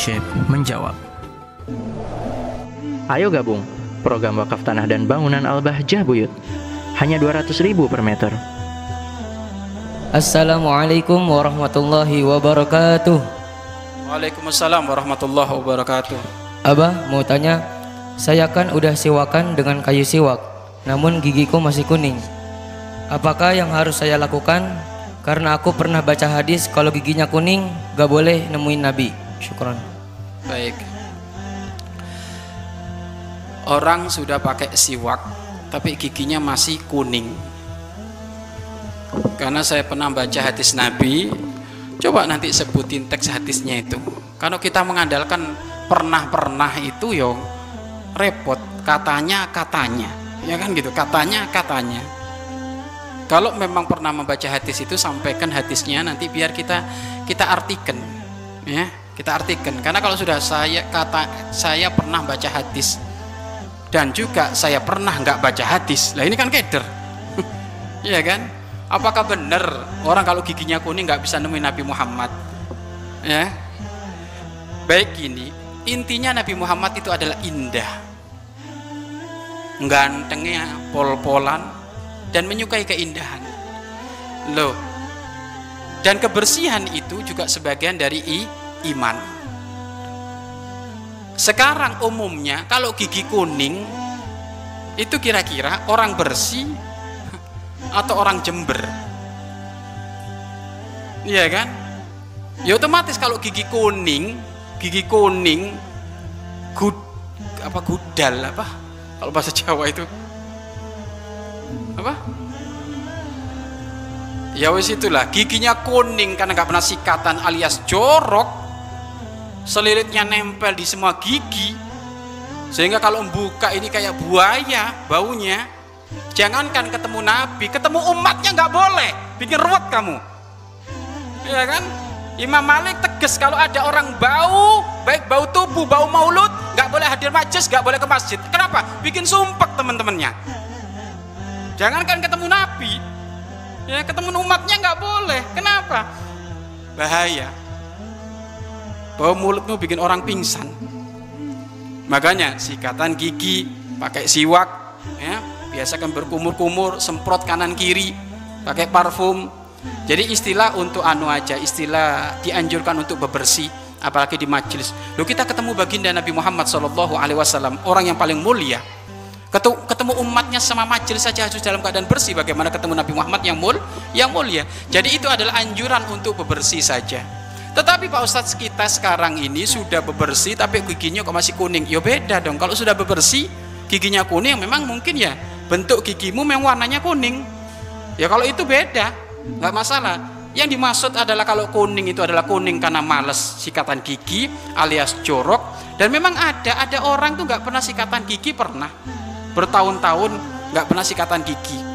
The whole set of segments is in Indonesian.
Syekh menjawab. Ayo gabung program wakaf tanah dan bangunan Al-Bahjah Buyut. Hanya 200 ribu per meter. Assalamualaikum warahmatullahi wabarakatuh. Waalaikumsalam warahmatullahi wabarakatuh. Abah mau tanya, saya kan udah siwakan dengan kayu siwak, namun gigiku masih kuning. Apakah yang harus saya lakukan? Karena aku pernah baca hadis kalau giginya kuning gak boleh nemuin Nabi. Syukron. Baik. Orang sudah pakai siwak tapi giginya masih kuning. Karena saya pernah baca hadis Nabi, coba nanti sebutin teks hadisnya itu. Kalau kita mengandalkan pernah-pernah itu yo repot katanya katanya ya kan gitu katanya katanya kalau memang pernah membaca hadis itu sampaikan hadisnya nanti biar kita kita artikan ya kita artikan. Karena kalau sudah saya kata saya pernah baca hadis. Dan juga saya pernah nggak baca hadis. Lah ini kan keder. Iya kan? Apakah benar orang kalau giginya kuning nggak bisa nemuin Nabi Muhammad? Ya? Baik gini intinya Nabi Muhammad itu adalah indah. Gantengnya pol-polan dan menyukai keindahan. Loh dan kebersihan itu juga sebagian dari i, iman. Sekarang umumnya kalau gigi kuning itu kira-kira orang bersih atau orang jember? Iya kan? Ya otomatis kalau gigi kuning gigi kuning gud apa gudal apa? Kalau bahasa Jawa itu. Apa? Ya wes itulah giginya kuning karena nggak pernah sikatan alias jorok selilitnya nempel di semua gigi sehingga kalau membuka ini kayak buaya baunya jangankan ketemu nabi ketemu umatnya nggak boleh bikin ruwet kamu ya kan Imam Malik tegas kalau ada orang bau, baik bau tubuh, bau maulud, nggak boleh hadir majlis, nggak boleh ke masjid. Kenapa? Bikin sumpek teman-temannya. Jangankan ketemu Nabi, ya ketemu umatnya nggak boleh. Kenapa? Bahaya. Bau mulutmu bikin orang pingsan. Makanya sikatan gigi, pakai siwak, ya biasakan berkumur-kumur, semprot kanan kiri, pakai parfum, jadi istilah untuk anu aja, istilah dianjurkan untuk bebersih, apalagi di majelis. Lalu kita ketemu baginda Nabi Muhammad Shallallahu Alaihi Wasallam, orang yang paling mulia. Ketemu umatnya sama majelis saja harus dalam keadaan bersih. Bagaimana ketemu Nabi Muhammad yang mul, yang mulia. Jadi itu adalah anjuran untuk bebersih saja. Tetapi Pak Ustadz kita sekarang ini sudah bebersih, tapi giginya kok masih kuning. Ya beda dong. Kalau sudah bebersih, giginya kuning, memang mungkin ya bentuk gigimu memang warnanya kuning. Ya kalau itu beda nggak masalah yang dimaksud adalah kalau kuning itu adalah kuning karena males sikatan gigi alias jorok dan memang ada ada orang tuh nggak pernah sikatan gigi pernah bertahun-tahun nggak pernah sikatan gigi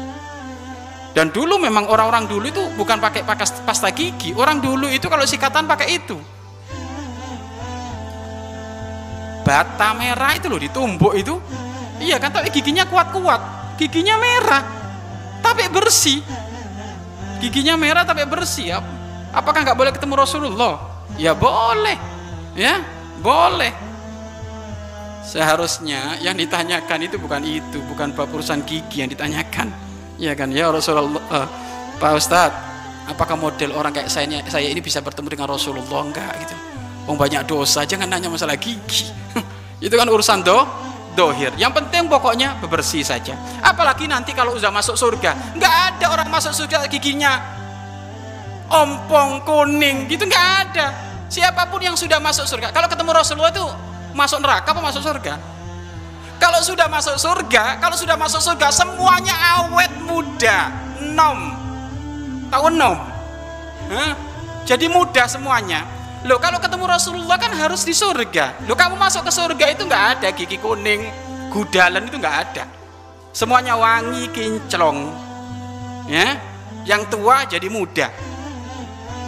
dan dulu memang orang-orang dulu itu bukan pakai pasta gigi. Orang dulu itu kalau sikatan pakai itu. Bata merah itu loh ditumbuk itu. Iya kan tapi giginya kuat-kuat. Giginya merah tapi bersih. Giginya merah tapi bersih. Apakah nggak boleh ketemu Rasulullah? Ya boleh ya boleh. Seharusnya yang ditanyakan itu bukan itu bukan urusan gigi yang ditanyakan ya kan? Ya Rasulullah uh, Pak Ustadz apakah model orang kayak saya saya ini bisa bertemu dengan Rasulullah? Enggak gitu. Oh banyak dosa jangan nanya masalah gigi. Itu kan urusan do dohir. Yang penting pokoknya bebersih saja. Apalagi nanti kalau udah masuk surga nggak ada orang masuk surga giginya. Ompong kuning gitu nggak ada. Siapa pun yang sudah masuk surga. Kalau ketemu Rasulullah itu masuk neraka apa masuk surga kalau sudah masuk surga kalau sudah masuk surga semuanya awet muda nom tahu nom Hah? jadi muda semuanya Loh kalau ketemu Rasulullah kan harus di surga. Loh kamu masuk ke surga itu nggak ada gigi kuning, gudalan itu nggak ada. Semuanya wangi, kinclong. Ya, yang tua jadi muda.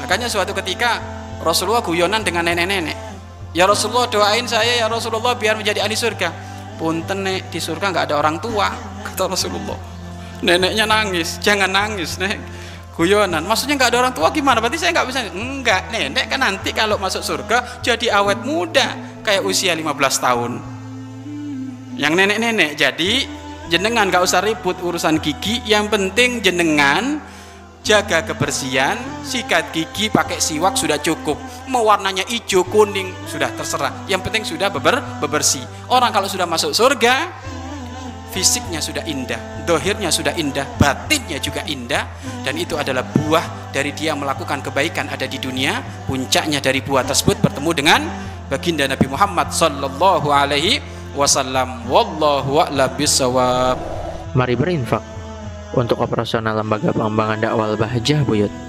Makanya suatu ketika Rasulullah guyonan dengan nenek-nenek. Ya Rasulullah doain saya ya Rasulullah biar menjadi ahli surga. Punten nek. Di surga nggak ada orang tua kata Rasulullah. Neneknya nangis, jangan nangis nek. guyonan. Maksudnya nggak ada orang tua gimana? Berarti saya nggak bisa enggak nenek kan nanti kalau masuk surga jadi awet muda kayak usia 15 tahun. Yang nenek-nenek jadi jenengan nggak usah ribut urusan gigi yang penting jenengan jaga kebersihan sikat gigi pakai siwak sudah cukup mau warnanya hijau kuning sudah terserah yang penting sudah beber bebersih orang kalau sudah masuk surga fisiknya sudah indah, dohirnya sudah indah, batinnya juga indah, dan itu adalah buah dari dia melakukan kebaikan ada di dunia. Puncaknya dari buah tersebut bertemu dengan baginda Nabi Muhammad Sallallahu Alaihi Wasallam. Wallahu a'lam bishawab. Mari berinfak untuk operasional lembaga pengembangan dakwah Bahjah Buyut.